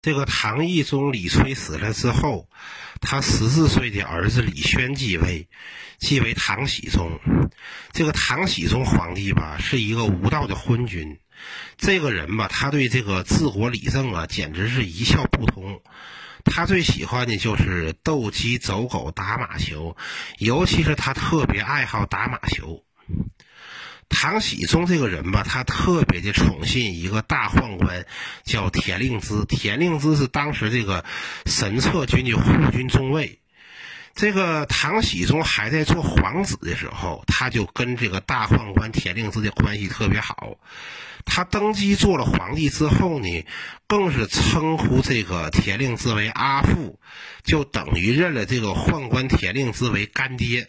这个唐懿宗李崔死了之后，他十四岁的儿子李轩继位，继为唐僖宗。这个唐僖宗皇帝吧，是一个无道的昏君。这个人吧，他对这个治国理政啊，简直是一窍不通。他最喜欢的就是斗鸡、走狗、打马球，尤其是他特别爱好打马球。唐僖宗这个人吧，他特别的宠信一个大宦官，叫田令孜。田令孜是当时这个神策军的护军中尉。这个唐僖宗还在做皇子的时候，他就跟这个大宦官田令孜的关系特别好。他登基做了皇帝之后呢，更是称呼这个田令孜为阿父，就等于认了这个宦官田令孜为干爹。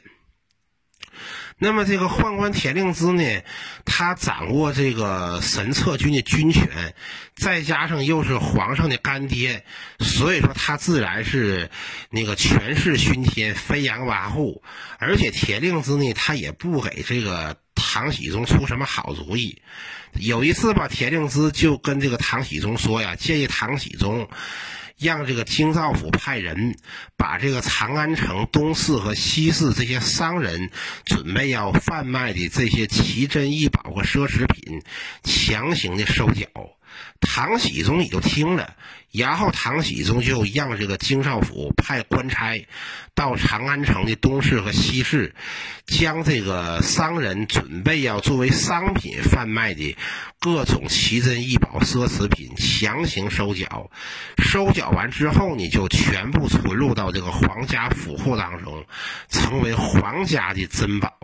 那么这个宦官田令孜呢，他掌握这个神策军的军权，再加上又是皇上的干爹，所以说他自然是那个权势熏天、飞扬跋扈。而且田令孜呢，他也不给这个唐僖宗出什么好主意。有一次吧，田令孜就跟这个唐僖宗说呀，建议唐僖宗。让这个京兆府派人把这个长安城东市和西市这些商人准备要贩卖的这些奇珍异宝和奢侈品强行的收缴。唐僖宗也就听了，然后唐僖宗就让这个京兆府派官差到长安城的东市和西市，将这个商人准备要作为商品贩卖的各种奇珍异宝、奢侈品强行收缴。收缴完之后呢，就全部存入到这个皇家府库当中，成为皇家的珍宝。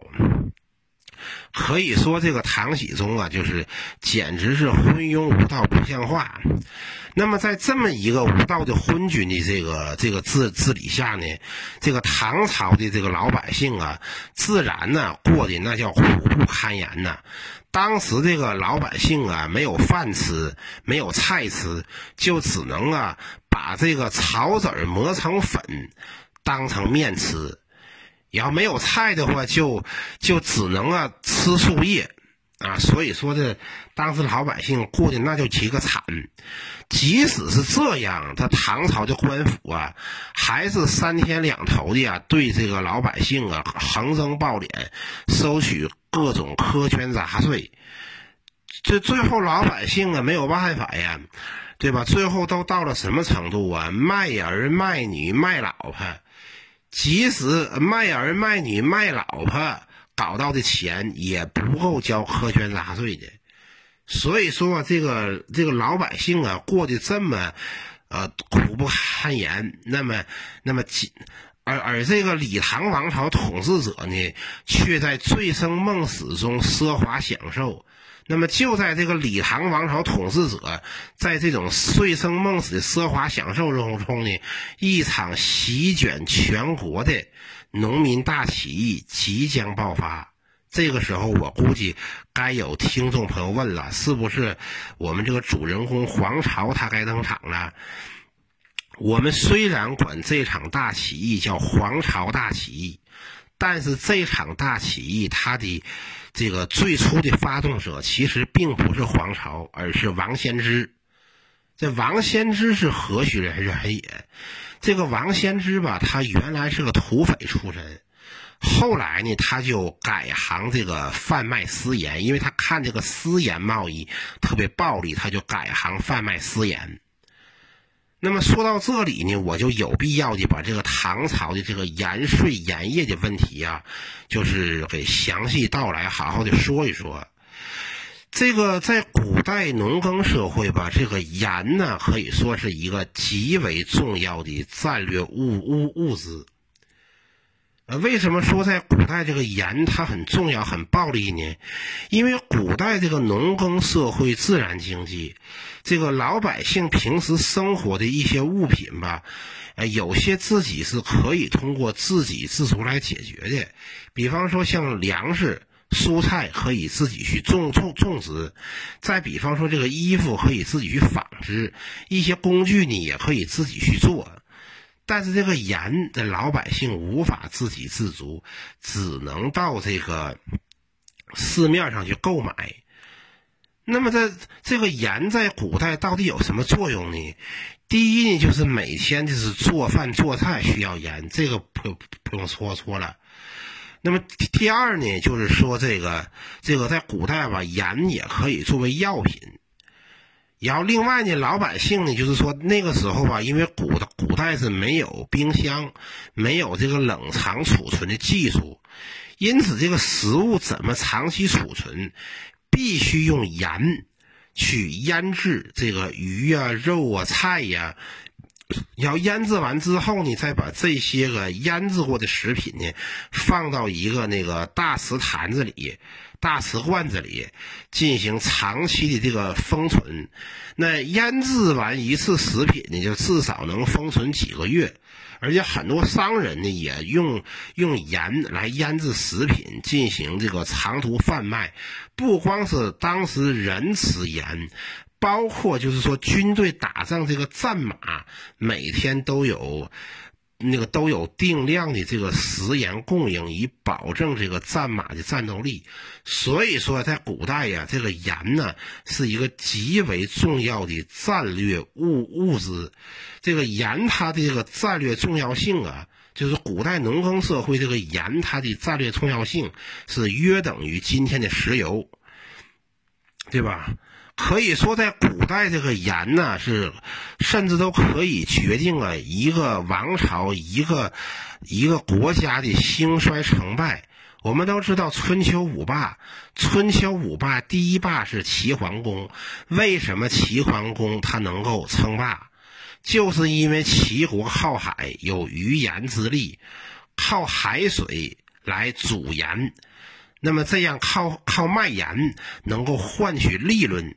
可以说，这个唐僖宗啊，就是简直是昏庸无道，不像话。那么，在这么一个无道的昏君的这个这个治治理下呢，这个唐朝的这个老百姓啊，自然呢过得那叫苦不堪言呐。当时这个老百姓啊，没有饭吃，没有菜吃，就只能啊把这个草籽磨成粉，当成面吃。你要没有菜的话，就就只能啊吃树叶，啊，所以说这当时老百姓过的那就极个惨。即使是这样，他唐朝的官府啊，还是三天两头的啊对这个老百姓啊横征暴敛，收取各种苛捐杂税。这最后老百姓啊没有办法呀，对吧？最后都到了什么程度啊？卖儿卖女卖老婆。即使卖儿卖女卖老婆搞到的钱也不够交苛捐杂税的，所以说这个这个老百姓啊过得这么呃苦不堪言，那么那么而而这个李唐王朝统治者呢，却在醉生梦死中奢华享受。那么就在这个李唐王朝统治者在这种醉生梦死的奢华享受中中呢，一场席卷全国的农民大起义即将爆发。这个时候，我估计该有听众朋友问了：是不是我们这个主人公黄巢他该登场了？我们虽然管这场大起义叫黄巢大起义，但是这场大起义它的。这个最初的发动者其实并不是黄巢，而是王先知。这王先知是何许人人也？这个王先知吧，他原来是个土匪出身，后来呢，他就改行这个贩卖私盐，因为他看这个私盐贸易特别暴利，他就改行贩卖私盐。那么说到这里呢，我就有必要的把这个唐朝的这个盐税盐业的问题呀，就是给详细道来，好好的说一说。这个在古代农耕社会吧，这个盐呢，可以说是一个极为重要的战略物物物资。呃，为什么说在古代这个盐它很重要、很暴利呢？因为古代这个农耕社会、自然经济，这个老百姓平时生活的一些物品吧，呃，有些自己是可以通过自给自足来解决的。比方说像粮食、蔬菜可以自己去种种种植；再比方说这个衣服可以自己去纺织，一些工具呢也可以自己去做。但是这个盐的老百姓无法自给自足，只能到这个市面上去购买。那么在这个盐在古代到底有什么作用呢？第一呢，就是每天就是做饭做菜需要盐，这个不不用说错了。那么第二呢，就是说这个这个在古代吧，盐也可以作为药品。然后另外呢，老百姓呢，就是说那个时候吧，因为古古代是没有冰箱，没有这个冷藏储存的技术，因此这个食物怎么长期储存，必须用盐。去腌制这个鱼呀、肉啊、菜呀，要腌制完之后呢，再把这些个腌制过的食品呢，放到一个那个大瓷坛子里、大瓷罐子里，进行长期的这个封存。那腌制完一次食品呢，就至少能封存几个月。而且很多商人呢，也用用盐来腌制食品，进行这个长途贩卖。不光是当时人吃盐，包括就是说军队打仗这个战马，每天都有。那个都有定量的这个食盐供应，以保证这个战马的战斗力。所以说，在古代呀，这个盐呢是一个极为重要的战略物物资。这个盐它的这个战略重要性啊，就是古代农耕社会这个盐它的战略重要性是约等于今天的石油，对吧？可以说，在古代，这个盐呢是，甚至都可以决定了一个王朝、一个一个国家的兴衰成败。我们都知道春秋五霸，春秋五霸第一霸是齐桓公。为什么齐桓公他能够称霸？就是因为齐国靠海，有鱼盐之力，靠海水来煮盐，那么这样靠靠卖盐能够换取利润。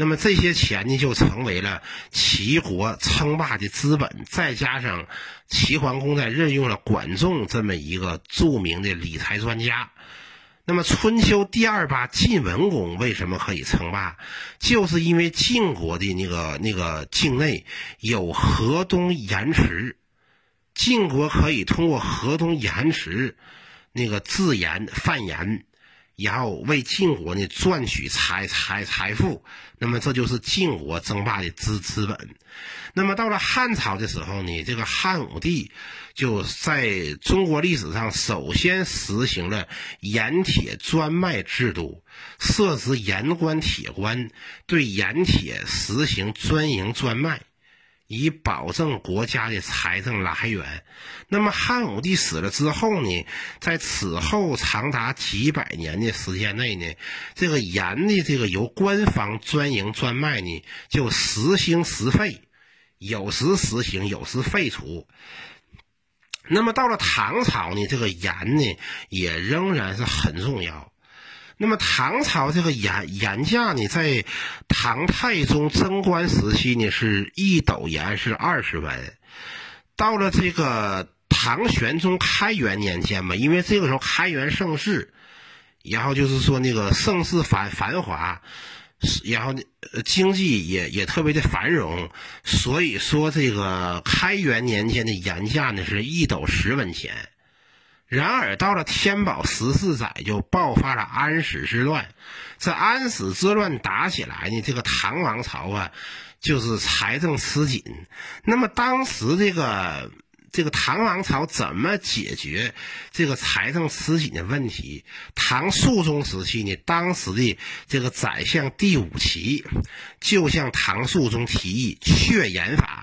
那么这些钱呢，就成为了齐国称霸的资本。再加上齐桓公在任用了管仲这么一个著名的理财专家。那么春秋第二霸晋文公为什么可以称霸？就是因为晋国的那个那个境内有河东盐池，晋国可以通过河东盐池那个自盐贩盐。然后为晋国呢赚取财财财富，那么这就是晋国争霸的资资本。那么到了汉朝的时候呢，这个汉武帝就在中国历史上首先实行了盐铁专卖制度，设置盐官、铁官，对盐铁实行专营专卖。以保证国家的财政来源。那么汉武帝死了之后呢？在此后长达几百年的时间内呢，这个盐的这个由官方专营专卖呢，就时兴时废，有时实行，有时废除。那么到了唐朝呢，这个盐呢，也仍然是很重要。那么唐朝这个盐盐价呢，在唐太宗贞观时期呢，是一斗盐是二十文。到了这个唐玄宗开元年间嘛，因为这个时候开元盛世，然后就是说那个盛世繁繁华，然后经济也也特别的繁荣，所以说这个开元年间的盐价呢，是一斗十文钱。然而，到了天宝十四载，就爆发了安史之乱。这安史之乱打起来呢，这个唐王朝啊，就是财政吃紧。那么，当时这个这个唐王朝怎么解决这个财政吃紧的问题？唐肃宗时期呢，当时的这个宰相第五旗就向唐肃宗提议确盐法。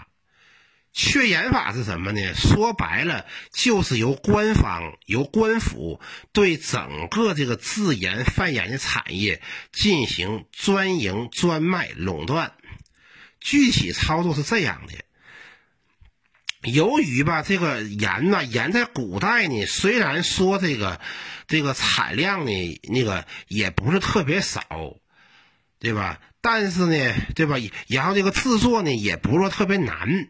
确盐法是什么呢？说白了，就是由官方、由官府对整个这个制盐贩盐的产业进行专营专卖垄断。具体操作是这样的：由于吧，这个盐呢，盐在古代呢，虽然说这个这个产量呢，那个也不是特别少，对吧？但是呢，对吧？然后这个制作呢，也不是特别难。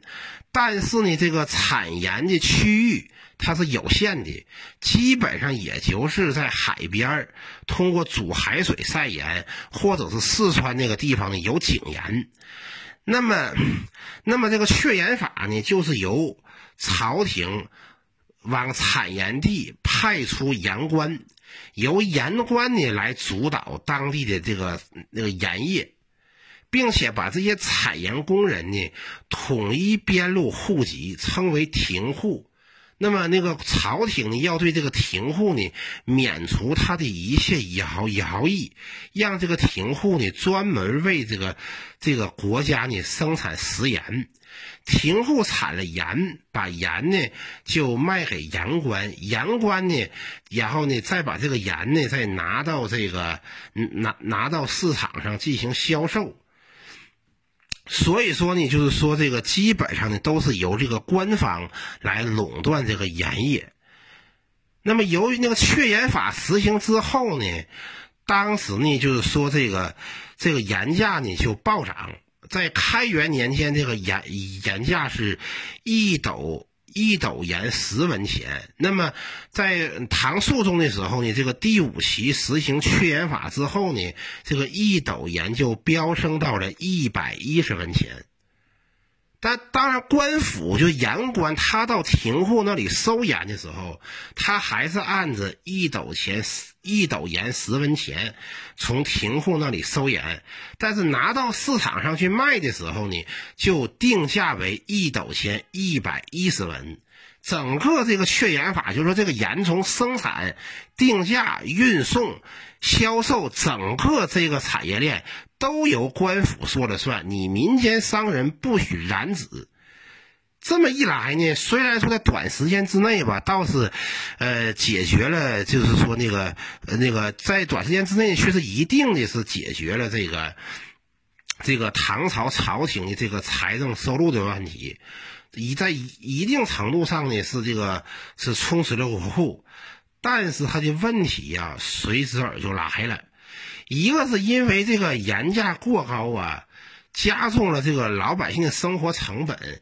但是呢，这个产盐的区域它是有限的，基本上也就是在海边儿，通过煮海水晒盐，或者是四川那个地方呢有井盐。那么，那么这个确盐法呢，就是由朝廷往产盐地派出盐官，由盐官呢来主导当地的这个那个盐业，并且把这些采盐工人呢统一编入户籍，称为廷户。那么那个朝廷呢，要对这个廷户呢免除他的一切徭徭役，让这个廷户呢专门为这个这个国家呢生产食盐。廷户产了盐，把盐呢就卖给盐官，盐官呢，然后呢再把这个盐呢再拿到这个拿拿到市场上进行销售。所以说呢，就是说这个基本上呢都是由这个官方来垄断这个盐业。那么由于那个确盐法实行之后呢，当时呢就是说这个这个盐价呢就暴涨。在开元年间，这个盐盐价是一斗一斗盐十文钱。那么在唐肃宗的时候呢，这个第五期实行榷盐法之后呢，这个一斗盐就飙升到了一百一十文钱。但当然，官府就盐官，他到廷户那里收盐的时候，他还是按着一斗钱十一斗盐十文钱从廷户那里收盐，但是拿到市场上去卖的时候呢，就定价为一斗钱一百一十文。整个这个确盐法，就是说这个盐从生产、定价、运送、销售，整个这个产业链。都由官府说了算，你民间商人不许染指。这么一来呢，虽然说在短时间之内吧，倒是，呃，解决了，就是说那个，那个在短时间之内，确实一定的是解决了这个，这个唐朝朝廷的这个财政收入的问题，一在一定程度上呢，是这个是充实了国库，但是它的问题呀，随之而就来了。一个是因为这个盐价过高啊，加重了这个老百姓的生活成本，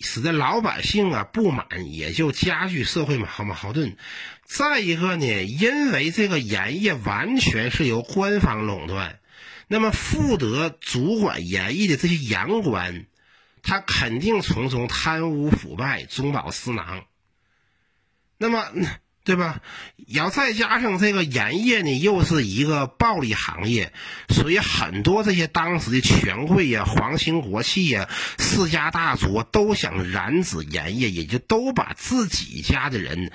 使得老百姓啊不满，也就加剧社会矛矛盾。再一个呢，因为这个盐业完全是由官方垄断，那么负责主管盐业的这些盐官，他肯定从中贪污腐败、中饱私囊。那么。对吧？要再加上这个盐业呢，又是一个暴利行业，所以很多这些当时的权贵呀、皇亲国戚呀、世家大族都想染指盐业，也就都把自己家的人，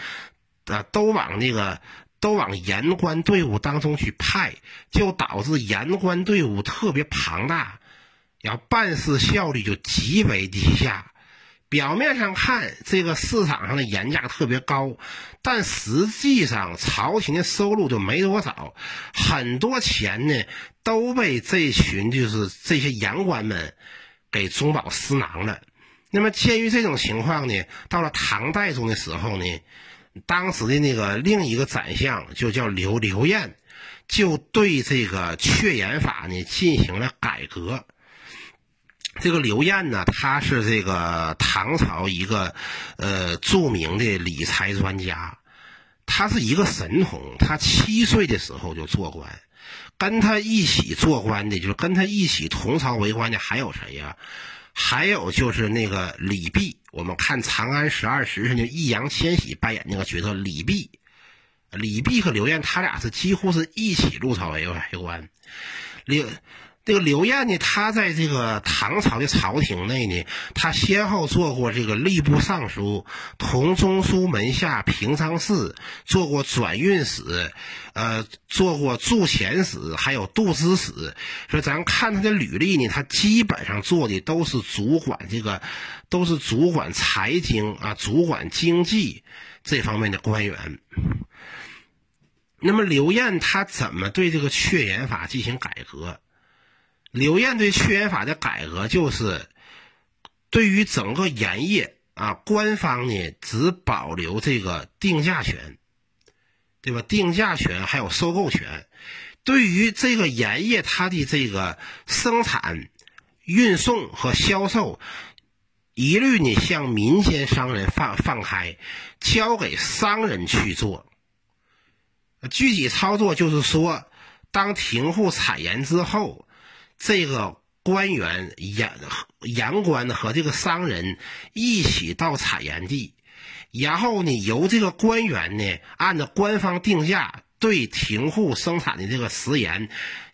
啊，都往那个都往盐官队伍当中去派，就导致盐官队伍特别庞大，然后办事效率就极为低下。表面上看，这个市场上的盐价特别高，但实际上朝廷的收入就没多少，很多钱呢都被这群就是这些盐官们给中饱私囊了。那么，鉴于这种情况呢，到了唐代中的时候呢，当时的那个另一个宰相就叫刘刘晏，就对这个确盐法呢进行了改革。这个刘晏呢，他是这个唐朝一个呃著名的理财专家，他是一个神童。他七岁的时候就做官，跟他一起做官的，就是跟他一起同朝为官的还有谁呀？还有就是那个李泌。我们看《长安十二时辰》就易烊千玺扮演那个角色李泌。李泌和刘晏他俩是几乎是一起入朝为官。刘。这个刘晏呢，他在这个唐朝的朝廷内呢，他先后做过这个吏部尚书、同中书门下平章事，做过转运使，呃，做过驻钱使，还有度支使。说咱看他的履历呢，他基本上做的都是主管这个，都是主管财经啊，主管经济这方面的官员。那么刘晏他怎么对这个确盐法进行改革？刘晏对确盐法的改革，就是对于整个盐业啊，官方呢只保留这个定价权，对吧？定价权还有收购权，对于这个盐业它的这个生产、运送和销售，一律呢向民间商人放放开，交给商人去做。具体操作就是说，当停户采盐之后。这个官员、盐盐官和这个商人一起到采盐地，然后呢，由这个官员呢按照官方定价，对停户生产的这个食盐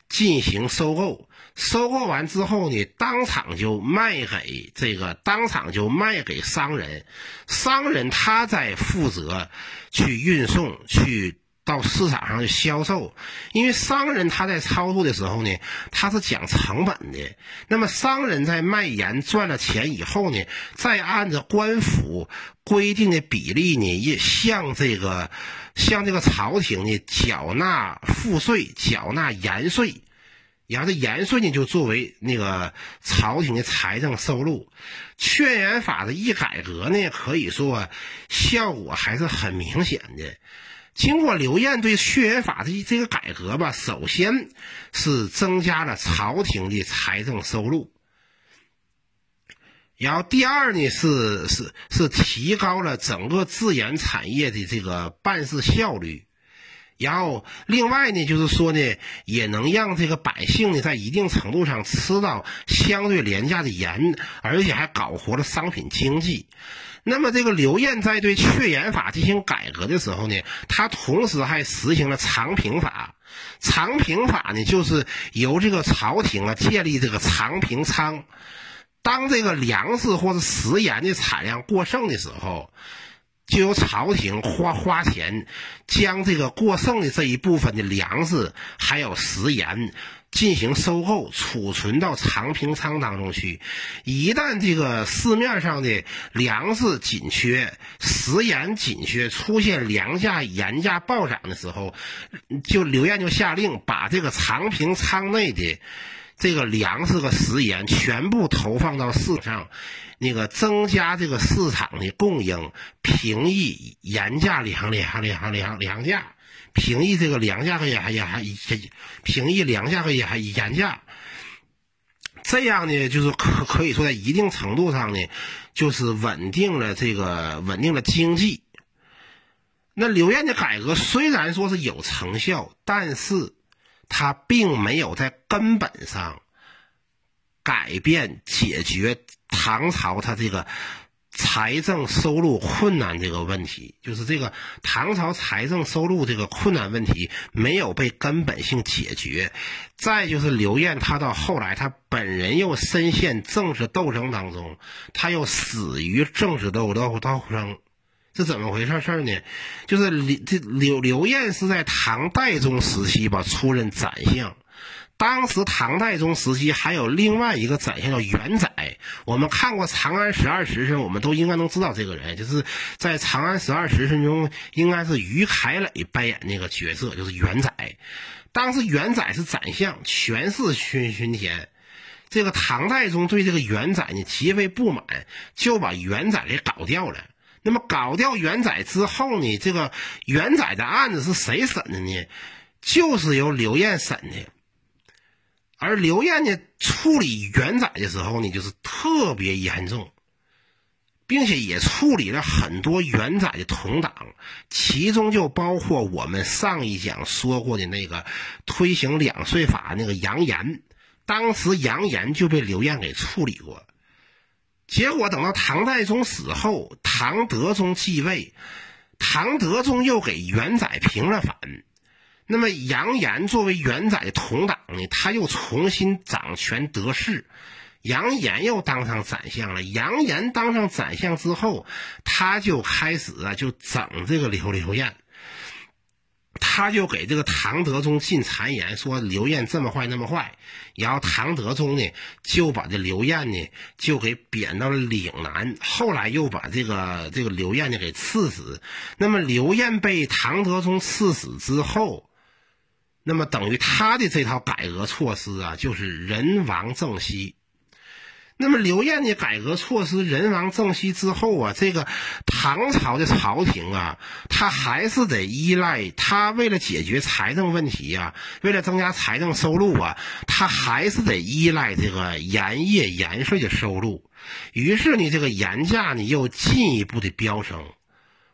进行收购。收购完之后呢，当场就卖给这个，当场就卖给商人，商人他在负责去运送去。到市场上去销售，因为商人他在操作的时候呢，他是讲成本的。那么商人在卖盐赚了钱以后呢，再按照官府规定的比例呢，也向这个向这个朝廷呢缴纳赋税、缴纳盐税。然后这盐税呢，就作为那个朝廷的财政收入。劝盐法的一改革呢，可以说效果还是很明显的。经过刘晏对血盐法的这个改革吧，首先是增加了朝廷的财政收入，然后第二呢是是是提高了整个制盐产业的这个办事效率，然后另外呢就是说呢，也能让这个百姓呢在一定程度上吃到相对廉价的盐，而且还搞活了商品经济。那么，这个刘晏在对确盐法进行改革的时候呢，他同时还实行了长平法。长平法呢，就是由这个朝廷啊建立这个长平仓，当这个粮食或者食盐的产量过剩的时候，就由朝廷花花钱将这个过剩的这一部分的粮食还有食盐。进行收购、储存到长平仓当中去。一旦这个市面上的粮食紧缺、食盐紧缺，出现粮价、盐价暴涨的时候，就刘晏就下令把这个长平仓内的这个粮食和食盐全部投放到市场，那个增加这个市场的供应，平抑盐价、粮粮粮粮粮价。平抑这个粮价和盐盐盐平抑粮价和盐盐价，这样呢，就是可可以说在一定程度上呢，就是稳定了这个稳定了经济。那刘晏的改革虽然说是有成效，但是他并没有在根本上改变解决唐朝他这个。财政收入困难这个问题，就是这个唐朝财政收入这个困难问题没有被根本性解决。再就是刘晏，他到后来他本人又深陷政治斗争当中，他又死于政治斗斗斗争，是怎么回事事呢？就是刘这刘刘晏是在唐代宗时期吧出任宰相。当时唐太宗时期还有另外一个宰相叫元载，我们看过《长安十二时辰》，我们都应该能知道这个人，就是在《长安十二时辰》中应该是于凯磊扮演那个角色，就是元载。当时元载是宰相，权势熏熏天。这个唐太宗对这个元载呢极为不满，就把元载给搞掉了。那么搞掉元载之后呢，这个元载的案子是谁审的呢？就是由刘晏审的。而刘晏呢，处理元载的时候呢，就是特别严重，并且也处理了很多元载的同党，其中就包括我们上一讲说过的那个推行两税法那个杨炎，当时杨炎就被刘晏给处理过。结果等到唐太宗死后，唐德宗继位，唐德宗又给元载平了反。那么杨炎作为元载的同党呢，他又重新掌权得势，杨炎又当上宰相了。杨炎当上宰相之后，他就开始啊，就整这个刘刘晏，他就给这个唐德宗进谗言，说刘晏这么坏那么坏。然后唐德宗呢，就把这刘晏呢，就给贬到了岭南。后来又把这个这个刘晏呢给赐死。那么刘晏被唐德宗赐死之后。那么等于他的这套改革措施啊，就是人亡政息。那么刘晏的改革措施人亡政息之后啊，这个唐朝的朝廷啊，他还是得依赖他为了解决财政问题啊，为了增加财政收入啊，他还是得依赖这个盐业盐税的收入。于是呢，这个盐价呢又进一步的飙升。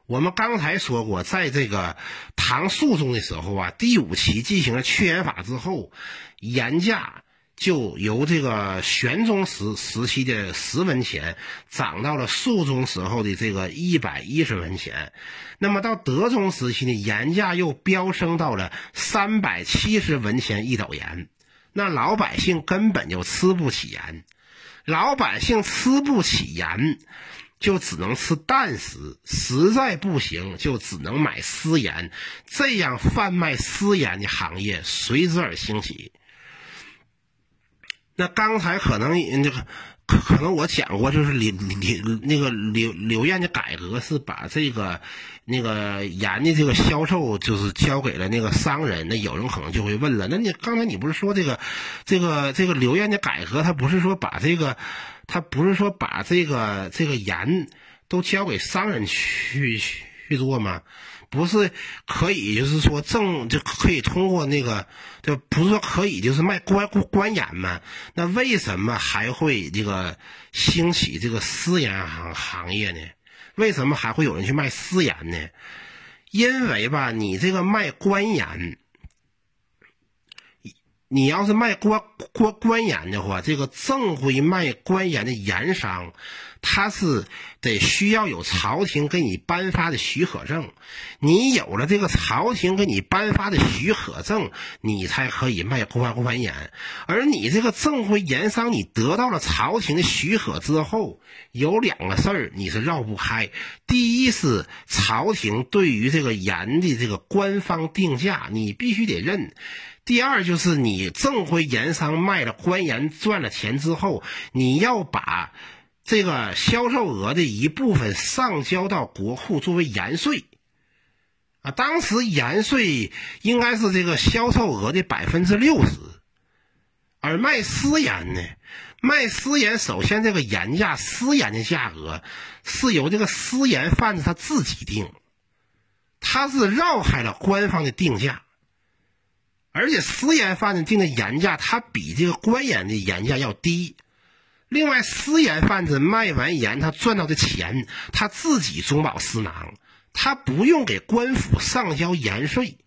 我们刚才说过，在这个唐肃宗的时候啊，第五期进行了去盐法之后，盐价就由这个玄宗时时期的十文钱涨到了肃宗时候的这个一百一十文钱，那么到德宗时期呢，盐价又飙升到了三百七十文钱一斗盐，那老百姓根本就吃不起盐，老百姓吃不起盐。就只能吃淡食，实在不行就只能买私盐，这样贩卖私盐的行业随之而兴起。那刚才可能那个可能我讲过，就是刘刘那个刘刘晏的改革是把这个那个盐的这个销售就是交给了那个商人。那有人可能就会问了，那你刚才你不是说这个这个这个刘晏的改革，他不是说把这个？他不是说把这个这个盐都交给商人去去做吗？不是可以，就是说挣就可以通过那个，就不是说可以，就是卖官官盐吗？那为什么还会这个兴起这个私盐行行业呢？为什么还会有人去卖私盐呢？因为吧，你这个卖官盐。你要是卖官官官盐的话，这个正规卖官盐的盐商，他是得需要有朝廷给你颁发的许可证。你有了这个朝廷给你颁发的许可证，你才可以卖官官盐。而你这个正规盐商，你得到了朝廷的许可之后，有两个事儿你是绕不开。第一是朝廷对于这个盐的这个官方定价，你必须得认。第二就是你正规盐商卖了官盐赚了钱之后，你要把这个销售额的一部分上交到国库作为盐税，啊，当时盐税应该是这个销售额的百分之六十，而卖私盐呢，卖私盐首先这个盐价私盐的价格是由这个私盐贩子他自己定，他是绕开了官方的定价。而且私盐贩子定的盐价，它比这个官盐的盐价要低。另外，私盐贩子卖完盐，他赚到的钱，他自己中饱私囊，他不用给官府上交盐税。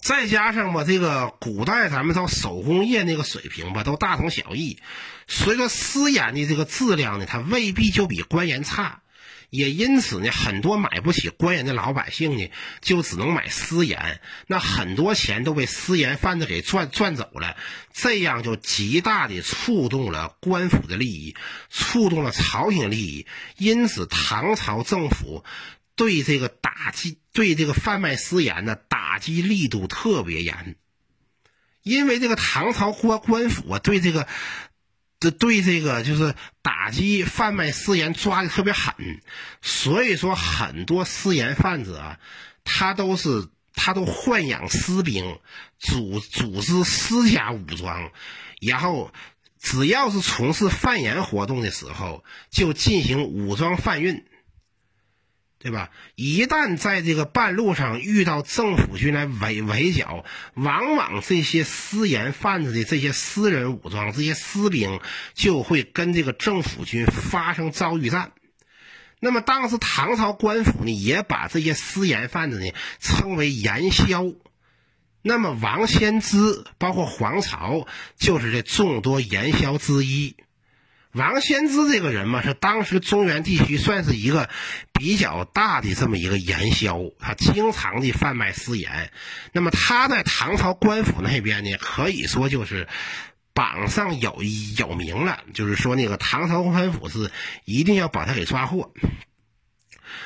再加上吧，这个古代咱们到手工业那个水平吧，都大同小异。随着私盐的这个质量呢，它未必就比官盐差。也因此呢，很多买不起官盐的老百姓呢，就只能买私盐。那很多钱都被私盐贩子给赚赚走了，这样就极大的触动了官府的利益，触动了朝廷利益。因此，唐朝政府对这个打击，对这个贩卖私盐的打击力度特别严。因为这个唐朝官官府啊，对这个。这对这个就是打击贩卖私盐抓的特别狠，所以说很多私盐贩子啊，他都是他都豢养私兵，组组织私家武装，然后只要是从事贩盐活动的时候，就进行武装贩运。对吧？一旦在这个半路上遇到政府军来围围剿，往往这些私盐贩子的这些私人武装、这些私兵就会跟这个政府军发生遭遇战。那么当时唐朝官府呢，也把这些私盐贩子呢称为盐枭。那么王仙芝，包括黄巢，就是这众多盐枭之一。王仙芝这个人嘛，是当时中原地区算是一个比较大的这么一个盐枭，他经常的贩卖私盐。那么他在唐朝官府那边呢，可以说就是榜上有有名了，就是说那个唐朝官府是一定要把他给抓获。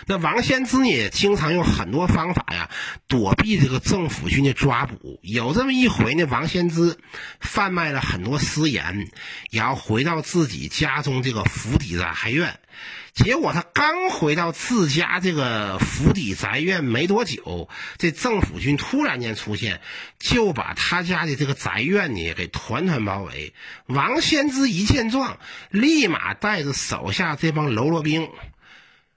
那王仙芝呢，经常用很多方法呀，躲避这个政府军的抓捕。有这么一回呢，王仙芝贩卖了很多私盐，然后回到自己家中这个府邸宅院。结果他刚回到自家这个府邸宅院没多久，这政府军突然间出现，就把他家的这个宅院呢给团团包围。王仙芝一见状，立马带着手下这帮喽啰兵。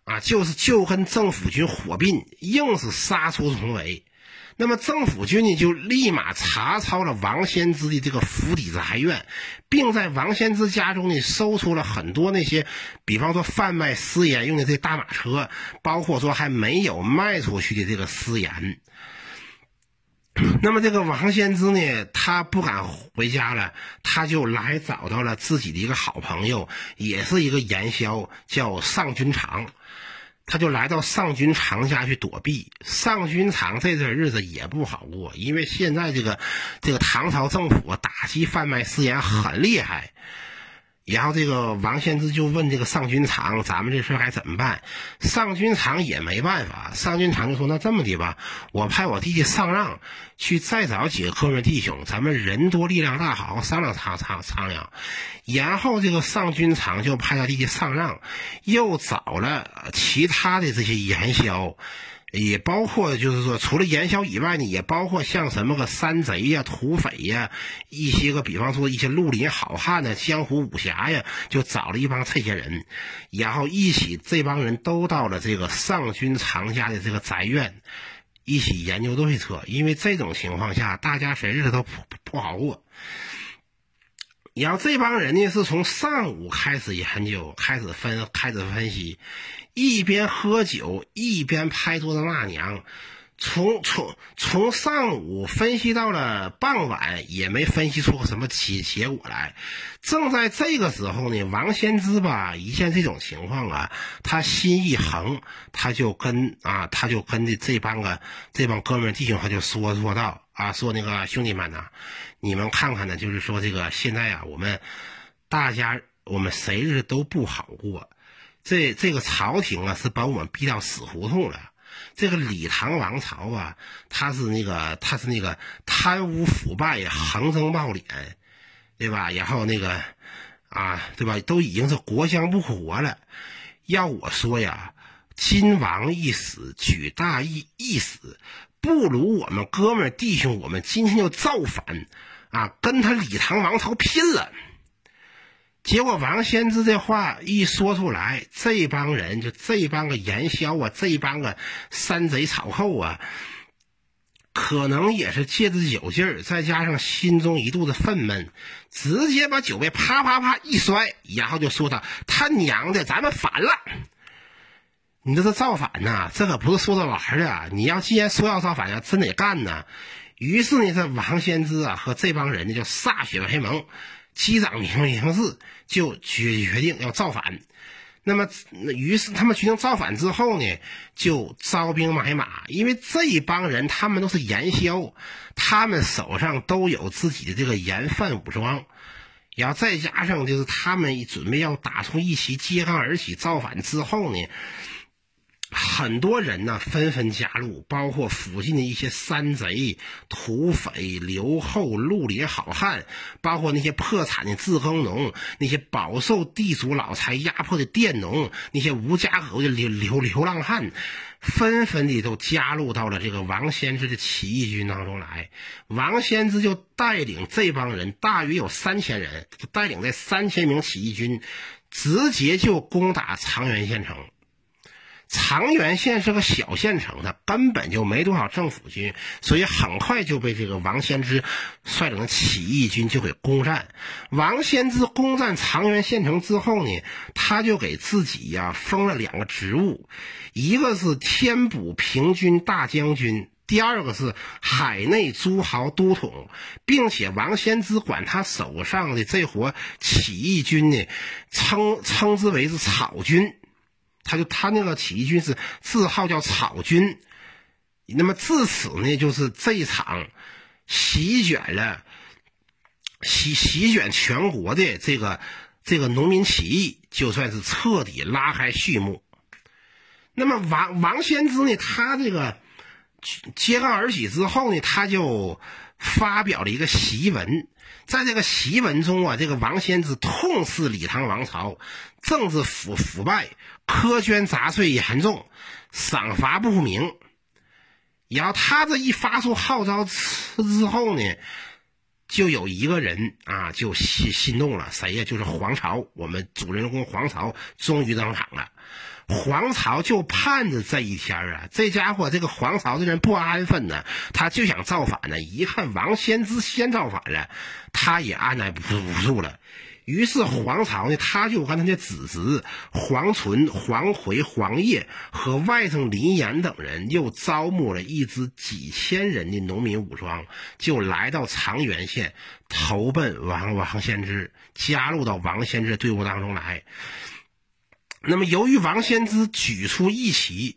啊，就是就跟政府军火并，硬是杀出重围。那么政府军呢，就立马查抄了王先之的这个府邸宅院，并在王先之家中呢，搜出了很多那些，比方说贩卖私盐用的这大马车，包括说还没有卖出去的这个私盐。那么这个王先知呢，他不敢回家了，他就来找到了自己的一个好朋友，也是一个盐枭，叫上君长。他就来到上军长家去躲避。上军长这段日子也不好过，因为现在这个这个唐朝政府打击贩卖私盐很厉害。然后这个王献之就问这个上君长：“咱们这事该怎么办？”上君长也没办法。上君长就说：“那这么的吧，我派我弟弟上让去再找几个哥们弟兄，咱们人多力量大，好好商量商商商量。”然后这个上君长就派他弟弟上让，又找了其他的这些言枭。也包括，就是说，除了言枭以外呢，也包括像什么个山贼呀、土匪呀，一些个，比方说一些绿林好汉呢、江湖武侠呀，就找了一帮这些人，然后一起，这帮人都到了这个上君长家的这个宅院，一起研究对策。因为这种情况下，大家谁日子都不不好过。然后这帮人呢，是从上午开始研究，开始分，开始分析。一边喝酒一边拍桌子骂娘，从从从上午分析到了傍晚，也没分析出什么结结果来。正在这个时候呢，王先知吧一见这种情况啊，他心一横，他就跟啊，他就跟这这帮个这帮哥们弟兄，他就说说道啊，说那个兄弟们呐，你们看看呢，就是说这个现在啊，我们大家我们谁日都不好过。这这个朝廷啊，是把我们逼到死胡同了。这个李唐王朝啊，他是那个他是那个贪污腐败，横征暴敛，对吧？然后那个啊，对吧？都已经是国将不活了。要我说呀，今王一死，举大义一死，不如我们哥们弟兄，我们今天就造反啊，跟他李唐王朝拼了。结果王仙芝这话一说出来，这帮人就这帮个言枭啊，这帮个山贼草寇啊，可能也是借着酒劲儿，再加上心中一肚子愤懑，直接把酒杯啪啪啪一摔，然后就说他他娘的，咱们反了！你这是造反呐？这可不是说着玩的。你要既然说要造反呀，真得干呐！于是呢，这王先知啊和这帮人呢就歃血为盟。击掌名名士就决决定要造反，那么于是他们决定造反之后呢，就招兵买马，因为这一帮人他们都是盐枭，他们手上都有自己的这个盐贩武装，然后再加上就是他们准备要打从一起揭竿而起造反之后呢。很多人呢纷纷加入，包括附近的一些山贼、土匪、刘后、绿林好汉，包括那些破产的自耕农，那些饱受地主老财压迫的佃农，那些无家可归的流流流浪汉，纷纷的都加入到了这个王先知的起义军当中来。王先知就带领这帮人，大约有三千人，带领这三千名起义军，直接就攻打长垣县城。长垣县是个小县城，它根本就没多少政府军，所以很快就被这个王先知率领的起义军就给攻占。王先知攻占长垣县城之后呢，他就给自己呀封了两个职务，一个是天补平军大将军，第二个是海内诸侯都统，并且王先知管他手上的这伙起义军呢，称称之为是草军。他就他那个起义军是字号叫草军，那么自此呢，就是这一场席卷了席席卷全国的这个这个农民起义，就算是彻底拉开序幕。那么王王先知呢，他这个揭竿而起之后呢，他就发表了一个檄文。在这个檄文中啊，这个王先知痛斥李唐王朝政治腐腐败、苛捐杂税严重、赏罚不明。然后他这一发出号召之后呢，就有一个人啊就心心动了，谁呀？就是黄巢，我们主人公黄巢终于登场了。黄巢就盼着这一天啊！这家伙，这个黄巢的人不安分呢，他就想造反呢。一看王仙芝先造反了，他也按捺不住了。于是黄巢呢，他就跟他的子侄黄纯、黄奎、黄业和外甥林岩等人，又招募了一支几千人的农民武装，就来到长垣县，投奔王王先知，加入到王先知队伍当中来。那么，由于王先知举出一旗。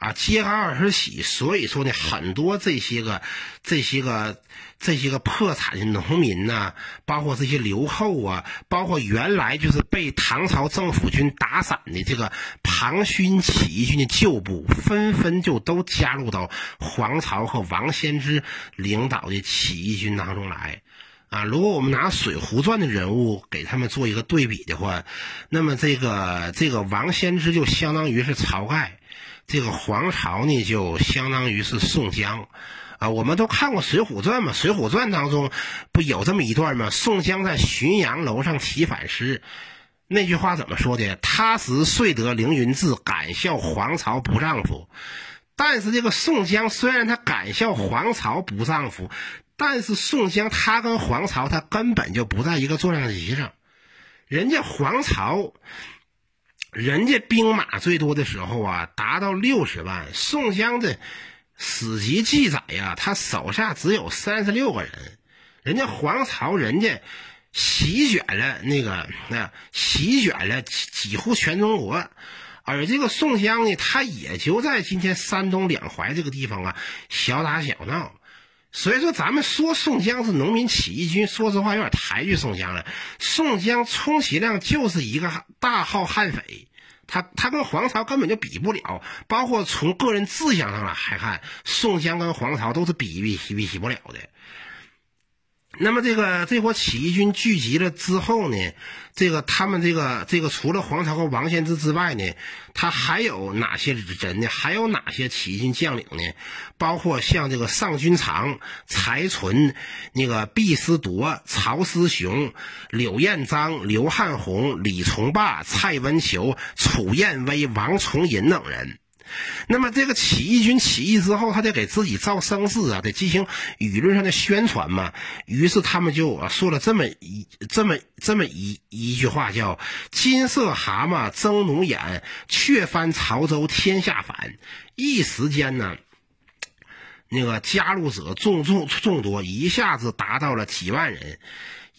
啊，揭竿而起，所以说呢，很多这些个、这些个、这些个破产的农民呐，包括这些留后啊，包括原来就是被唐朝政府军打散的这个庞勋起义军的旧部，纷纷就都加入到黄巢和王仙芝领导的起义军当中来。啊，如果我们拿《水浒传》的人物给他们做一个对比的话，那么这个这个王先知就相当于是晁盖。这个黄巢呢，就相当于是宋江，啊，我们都看过《水浒传》嘛，《水浒传》当中不有这么一段吗？宋江在浔阳楼上题反诗，那句话怎么说的？他时遂得凌云志，敢笑黄巢不丈夫。但是这个宋江虽然他敢笑黄巢不丈夫，但是宋江他跟黄巢他根本就不在一个作战级上，人家黄巢。人家兵马最多的时候啊，达到六十万。宋江的史籍记载呀，他手下只有三十六个人。人家黄巢，人家席卷了那个那席卷了几几乎全中国，而这个宋江呢，他也就在今天山东两淮这个地方啊，小打小闹。所以说，咱们说宋江是农民起义军，说实话有点抬举宋江了。宋江充其量就是一个大号悍匪，他他跟黄巢根本就比不了。包括从个人志向上来还看，宋江跟黄巢都是比比比比不了的。那么这个这伙起义军聚集了之后呢，这个他们这个这个除了黄巢和王献之之外呢，他还有哪些人呢？还有哪些起义军将领呢？包括像这个尚君长、柴纯、那个毕思铎、曹思雄、柳彦章、刘汉宏、李从霸、蔡文求、楚彦威、王重银等人。那么这个起义军起义之后，他得给自己造声势啊，得进行舆论上的宣传嘛。于是他们就说了这么一、这么、这么一一句话，叫“金色蛤蟆争龙眼，却翻潮州天下反”。一时间呢，那个加入者众众众多，一下子达到了几万人。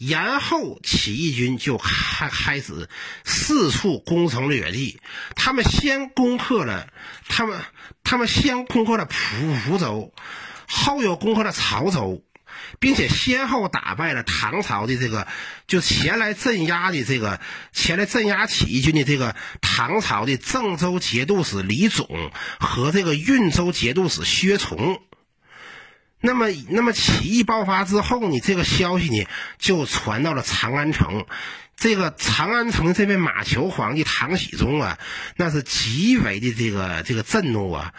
然后起义军就开开始四处攻城略地，他们先攻克了，他们他们先攻克了蒲蒲州，后又攻克了潮州，并且先后打败了唐朝的这个就前来镇压的这个前来镇压起义军的这个唐朝的郑州节度使李总和这个运州节度使薛崇。那么，那么起义爆发之后呢？这个消息呢就传到了长安城。这个长安城这位马球皇帝唐僖宗啊，那是极为的这个这个震怒啊。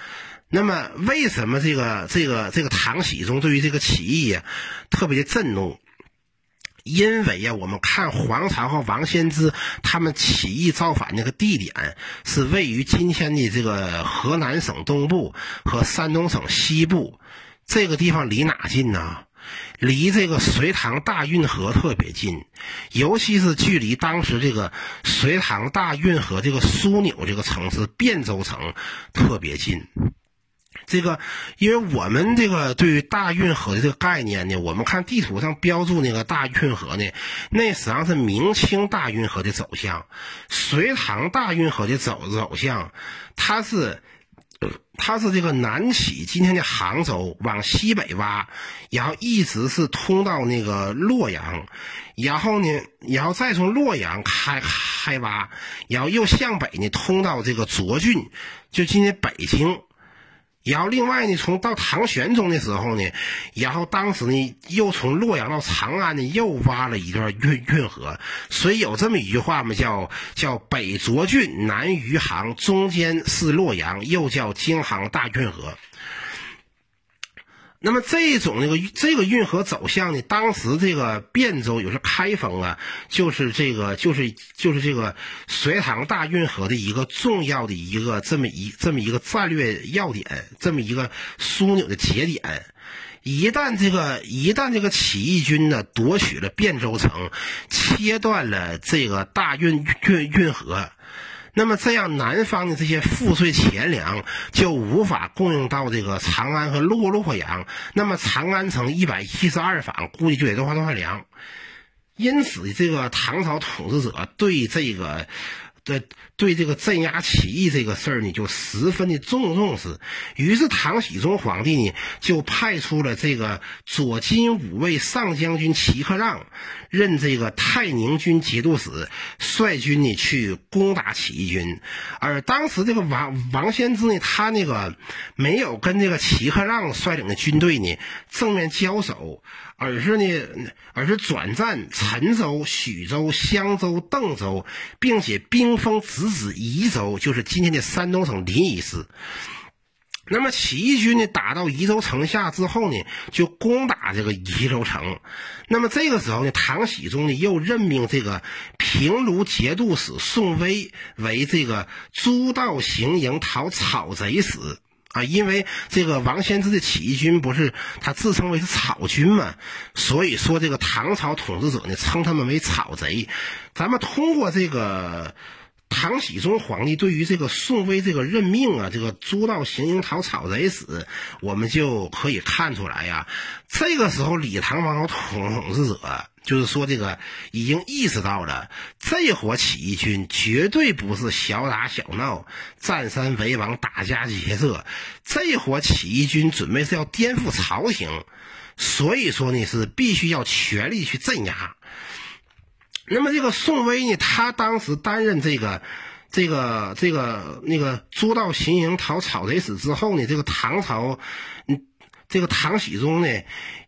那么，为什么这个这个这个唐僖宗对于这个起义呀特别的震怒？因为呀，我们看黄巢和王仙芝他们起义造反那个地点是位于今天的这个河南省东部和山东省西部。这个地方离哪近呢？离这个隋唐大运河特别近，尤其是距离当时这个隋唐大运河这个枢纽这个城市汴州城特别近。这个，因为我们这个对于大运河的这个概念呢，我们看地图上标注那个大运河呢，那实际上是明清大运河的走向，隋唐大运河的走走向，它是。它是这个南起今天的杭州，往西北挖，然后一直是通到那个洛阳，然后呢，然后再从洛阳开开挖，然后又向北呢通到这个涿郡，就今天北京。然后另外呢，从到唐玄宗的时候呢，然后当时呢又从洛阳到长安呢又挖了一段运运河，所以有这么一句话嘛，叫叫北涿郡，南余杭，中间是洛阳，又叫京杭大运河。那么这种那个这个运河走向呢？当时这个汴州有时开封啊，就是这个就是就是这个隋唐大运河的一个重要的一个这么一这么一个战略要点，这么一个枢纽的节点。一旦这个一旦这个起义军呢夺取了汴州城，切断了这个大运运运河，那么这样南方的这些赋税钱粮就无法供应到这个长安和洛洛阳，那么长安城一百一十二坊估计就得多少多少粮。因此，这个唐朝统治者对这个。对对，这个镇压起义这个事儿呢，就十分的重重视。于是，唐僖宗皇帝呢，就派出了这个左金吾卫上将军齐克让，任这个泰宁军节度使，率军呢去攻打起义军。而当时这个王王先知呢，他那个没有跟这个齐克让率领的军队呢正面交手。而是呢，而是转战陈州、徐州、襄州、邓州，并且兵锋直指宜州，就是今天的山东省临沂市。那么起义军呢，打到宜州城下之后呢，就攻打这个宜州城。那么这个时候呢，唐僖宗呢又任命这个平卢节度使宋威为这个诸道行营讨草贼使。啊，因为这个王先知的起义军不是他自称为是草军嘛，所以说这个唐朝统治者呢称他们为草贼。咱们通过这个唐僖宗皇帝对于这个宋威这个任命啊，这个诸道行营讨草贼死，我们就可以看出来呀，这个时候李唐王朝统治者。就是说，这个已经意识到了，这伙起义军绝对不是小打小闹、占山为王、打家劫舍，这伙起义军准备是要颠覆朝廷，所以说呢，是必须要全力去镇压。那么这个宋威呢，他当时担任这个、这个、这个那个诸道行营讨草贼死之后呢，这个唐朝，嗯。这个唐僖宗呢，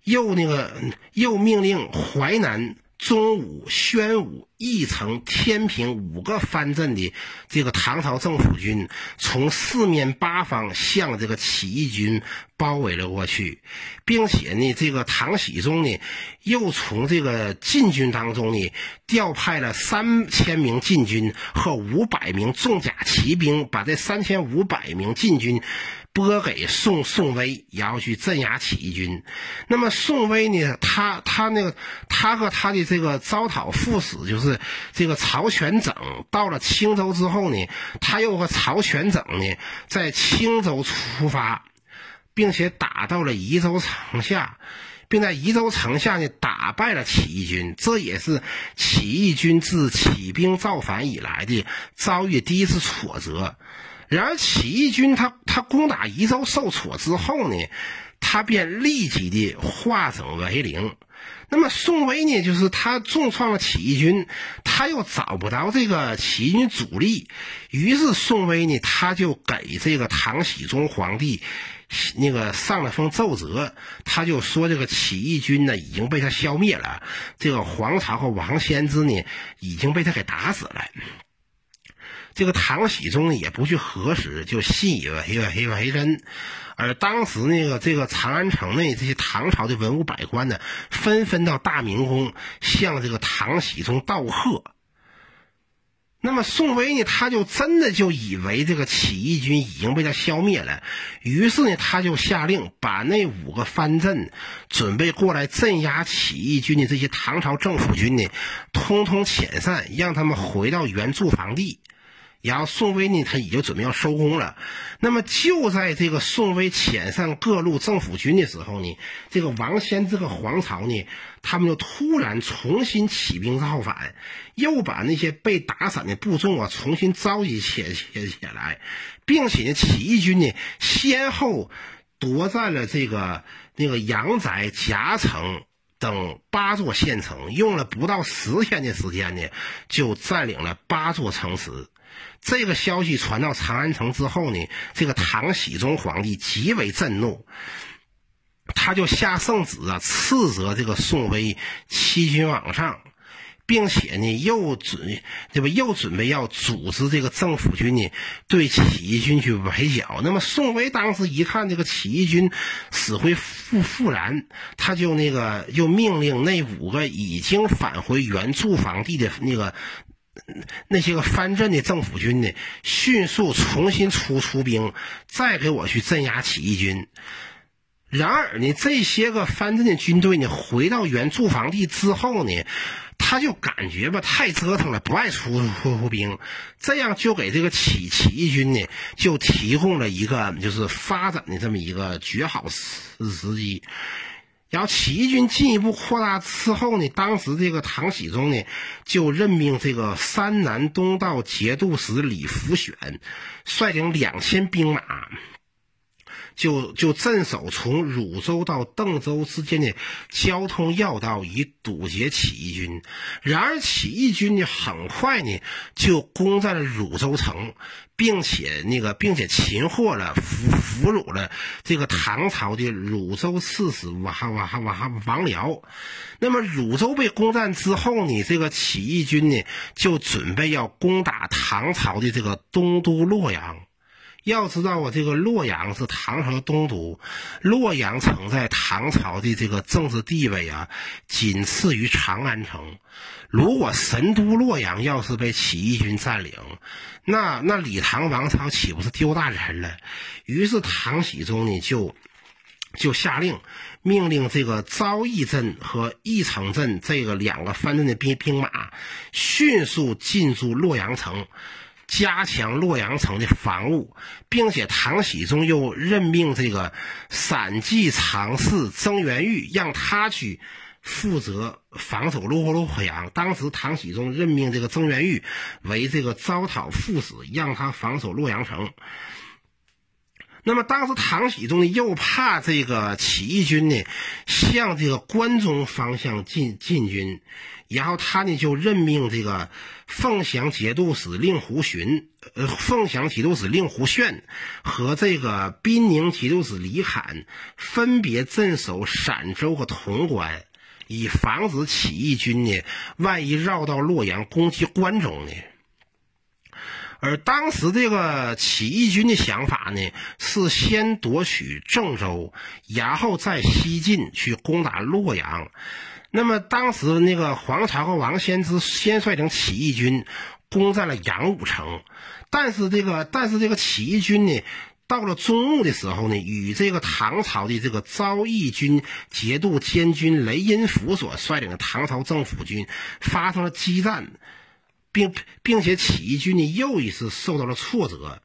又那个又命令淮南、中武、宣武、义城、天平五个藩镇的这个唐朝政府军，从四面八方向这个起义军包围了过去，并且呢，这个唐僖宗呢，又从这个禁军当中呢，调派了三千名禁军和五百名重甲骑兵，把这三千五百名禁军。拨给宋宋威，然后去镇压起义军。那么宋威呢？他他那个他和他的这个招讨副使，就是这个曹全整，到了青州之后呢，他又和曹全整呢，在青州出发，并且打到了宜州城下，并在宜州城下呢打败了起义军。这也是起义军自起兵造反以来的遭遇第一次挫折。然而，起义军他他攻打宜州受挫之后呢，他便立即的化整为零。那么宋威呢，就是他重创了起义军，他又找不到这个起义军主力，于是宋威呢，他就给这个唐僖宗皇帝那个上了封奏折，他就说这个起义军呢已经被他消灭了，这个黄巢和王先知呢已经被他给打死了。这个唐僖宗也不去核实，就信以为为为真。而当时那个这个长安城内这些唐朝的文武百官呢，纷纷到大明宫向这个唐僖宗道贺。那么宋威呢，他就真的就以为这个起义军已经被他消灭了，于是呢，他就下令把那五个藩镇准备过来镇压起义军的这些唐朝政府军呢，通通遣散，让他们回到原驻防地。然后宋威呢，他已经准备要收工了。那么就在这个宋威遣散各路政府军的时候呢，这个王先这个皇朝呢，他们就突然重新起兵造反，又把那些被打散的部众啊重新召集起起起来，并且呢，起义军呢先后夺占了这个那个阳翟、夹城等八座县城，用了不到十天的时间呢，就占领了八座城池。这个消息传到长安城之后呢，这个唐僖宗皇帝极为震怒，他就下圣旨啊，斥责这个宋威欺君罔上，并且呢，又准对吧？又准备要组织这个政府军呢，对起义军去围剿。那么宋威当时一看这个起义军死灰复复燃，他就那个又命令那五个已经返回原驻防地的那个。那些个藩镇的政府军呢，迅速重新出出兵，再给我去镇压起义军。然而呢，这些个藩镇的军队呢，回到原驻防地之后呢，他就感觉吧太折腾了，不爱出出兵，这样就给这个起起义军呢，就提供了一个就是发展的这么一个绝好时时机。然后起义军进一步扩大之后呢，当时这个唐僖宗呢，就任命这个山南东道节度使李福选，率领两千兵马。就就镇守从汝州到邓州之间的交通要道，以堵截起义军。然而起义军呢，很快呢就攻占了汝州城，并且那个并且擒获了俘俘虏了这个唐朝的汝州刺史王王王王僚。那么汝州被攻占之后呢，这个起义军呢就准备要攻打唐朝的这个东都洛阳。要知道我，这个洛阳是唐朝的东都，洛阳城在唐朝的这个政治地位啊，仅次于长安城。如果神都洛阳要是被起义军占领，那那李唐王朝岂不是丢大人了？于是唐僖宗呢，就就下令，命令这个昭义镇和义城镇这个两个藩镇的兵兵马，迅速进驻洛阳城。加强洛阳城的防务，并且唐僖宗又任命这个散骑常侍曾元玉，让他去负责防守洛洛阳。当时唐僖宗任命这个曾元玉为这个招讨副使，让他防守洛阳城。那么当时唐僖宗呢，又怕这个起义军呢向这个关中方向进进军。然后他呢就任命这个凤翔节度使令狐询，呃，凤翔节度使令狐炫和这个滨宁节度使李侃分别镇守陕州和潼关，以防止起义军呢万一绕到洛阳攻击关中呢。而当时这个起义军的想法呢，是先夺取郑州，然后再西进去攻打洛阳。那么当时那个黄巢和王仙芝先率领起义军攻占了杨武城，但是这个但是这个起义军呢，到了中午的时候呢，与这个唐朝的这个昭义军节度监军雷音甫所率领的唐朝政府军发生了激战，并并且起义军呢又一次受到了挫折。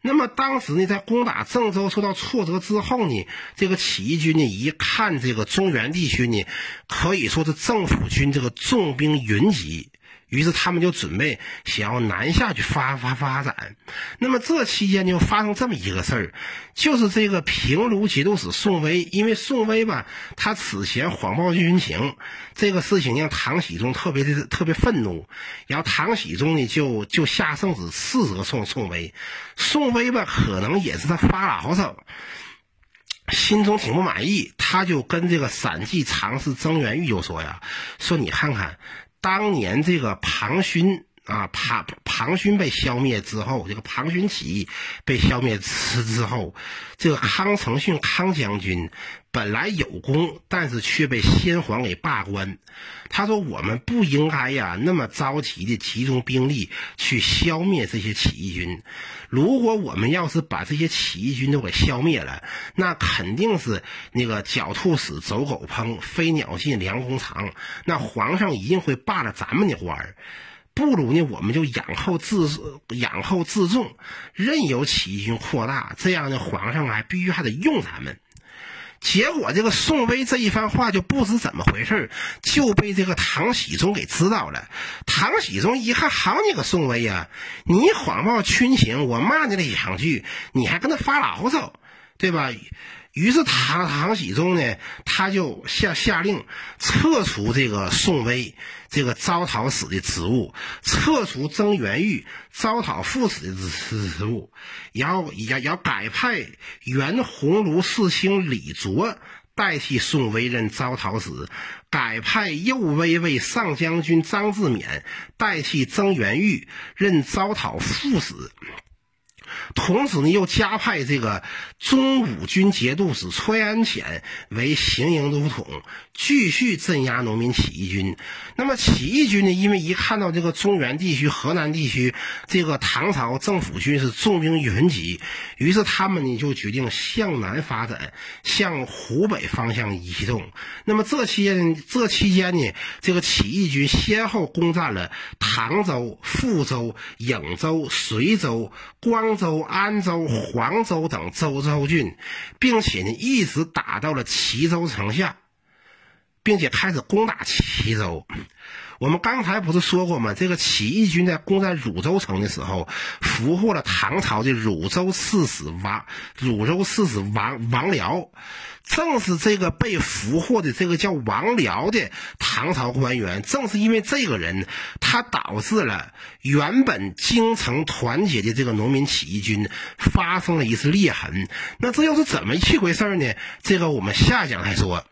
那么当时呢，在攻打郑州受到挫折之后呢，这个起义军呢一看这个中原地区呢，可以说是政府军这个重兵云集。于是他们就准备想要南下去发发发展，那么这期间就发生这么一个事儿，就是这个平卢节度使宋威，因为宋威吧，他此前谎报军情，这个事情让唐僖宗特别的特别愤怒，然后唐僖宗呢就就下圣旨斥责宋宋威，宋威吧可能也是他发牢骚，心中挺不满意，他就跟这个散骑常侍曾元玉就说呀，说你看看。当年这个庞勋啊，庞庞勋被消灭之后，这个庞勋起义被消灭之之后，这个康承训康将军本来有功，但是却被先皇给罢官。他说：“我们不应该呀，那么着急的集中兵力去消灭这些起义军。如果我们要是把这些起义军都给消灭了，那肯定是那个狡兔死，走狗烹；飞鸟尽，良弓藏。那皇上一定会罢了咱们的官儿。”不如呢，我们就养后自养后自重，任由起义军扩大，这样呢，皇上还必须还得用咱们。结果这个宋威这一番话就不知怎么回事就被这个唐僖宗给知道了。唐僖宗一看，好你个宋威呀，你谎报军情，我骂你了两句，你还跟他发牢骚，对吧？于是唐唐僖宗呢，他就下下令撤除这个宋威这个招讨使的职务，撤除曾元玉招讨副使的职职务，然后要要改派原鸿胪四卿李卓代替宋威任招讨使，改派右威卫上将军张志勉代替曾元玉任招讨副使。同时呢又加派这个中武军节度使崔安潜为行营都统，继续镇压农民起义军。那么起义军呢，因为一看到这个中原地区、河南地区这个唐朝政府军是重兵云集，于是他们呢就决定向南发展，向湖北方向移动。那么这期间，这期间呢，这个起义军先后攻占了唐州、富州、颍州、随州、光州、州安州、黄州等州州郡，并且呢一直打到了齐州城下。并且开始攻打齐州。我们刚才不是说过吗？这个起义军在攻占汝州城的时候，俘获了唐朝的汝州刺史王汝州刺史王王僚。正是这个被俘获的这个叫王僚的唐朝官员，正是因为这个人，他导致了原本京城团结的这个农民起义军发生了一次裂痕。那这又是怎么一回事呢？这个我们下讲再说。